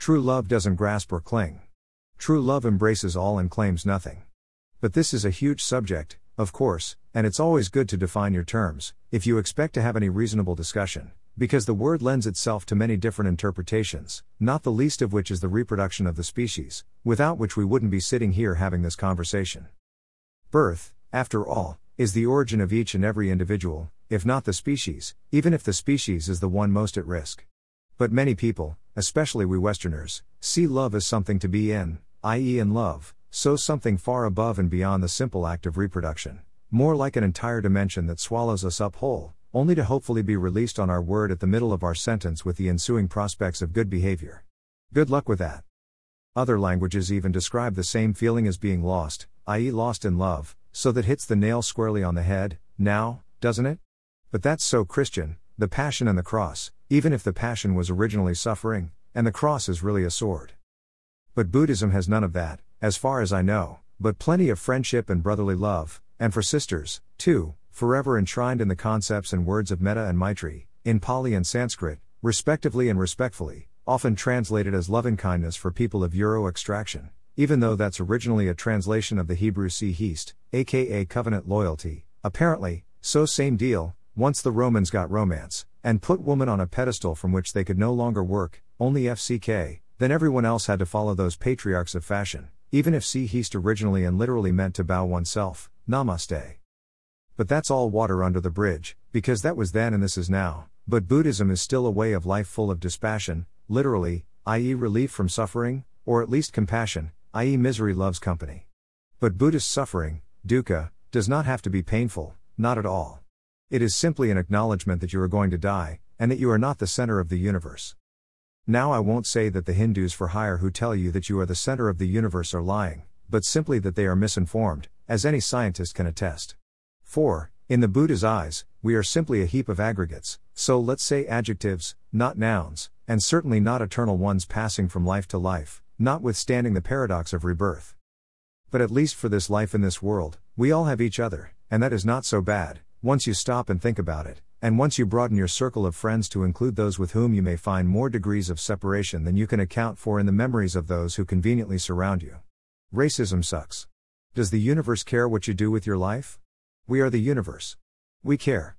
True love doesn't grasp or cling. True love embraces all and claims nothing. But this is a huge subject, of course, and it's always good to define your terms, if you expect to have any reasonable discussion, because the word lends itself to many different interpretations, not the least of which is the reproduction of the species, without which we wouldn't be sitting here having this conversation. Birth, after all, is the origin of each and every individual, if not the species, even if the species is the one most at risk. But many people, especially we Westerners, see love as something to be in, i.e., in love, so something far above and beyond the simple act of reproduction, more like an entire dimension that swallows us up whole, only to hopefully be released on our word at the middle of our sentence with the ensuing prospects of good behavior. Good luck with that. Other languages even describe the same feeling as being lost, i.e., lost in love, so that hits the nail squarely on the head, now, doesn't it? But that's so Christian, the passion and the cross, even if the passion was originally suffering, and the cross is really a sword. But Buddhism has none of that, as far as I know, but plenty of friendship and brotherly love, and for sisters, too, forever enshrined in the concepts and words of metta and maitri, in Pali and Sanskrit, respectively and respectfully, often translated as loving kindness for people of Euro extraction, even though that's originally a translation of the Hebrew si hist, aka covenant loyalty, apparently, so same deal, once the Romans got romance, and put woman on a pedestal from which they could no longer work, only FCK, then everyone else had to follow those patriarchs of fashion, even if si heist originally and literally meant to bow oneself, namaste. But that's all water under the bridge, because that was then and this is now, but Buddhism is still a way of life full of dispassion, literally, i.e., relief from suffering, or at least compassion, i.e., misery loves company. But Buddhist suffering, dukkha, does not have to be painful, not at all. It is simply an acknowledgement that you are going to die, and that you are not the center of the universe. Now, I won't say that the Hindus for hire who tell you that you are the center of the universe are lying, but simply that they are misinformed, as any scientist can attest. For, in the Buddha's eyes, we are simply a heap of aggregates, so let's say adjectives, not nouns, and certainly not eternal ones passing from life to life, notwithstanding the paradox of rebirth. But at least for this life in this world, we all have each other, and that is not so bad, once you stop and think about it, and once you broaden your circle of friends to include those with whom you may find more degrees of separation than you can account for in the memories of those who conveniently surround you. Racism sucks. Does the universe care what you do with your life? We are the universe. We care.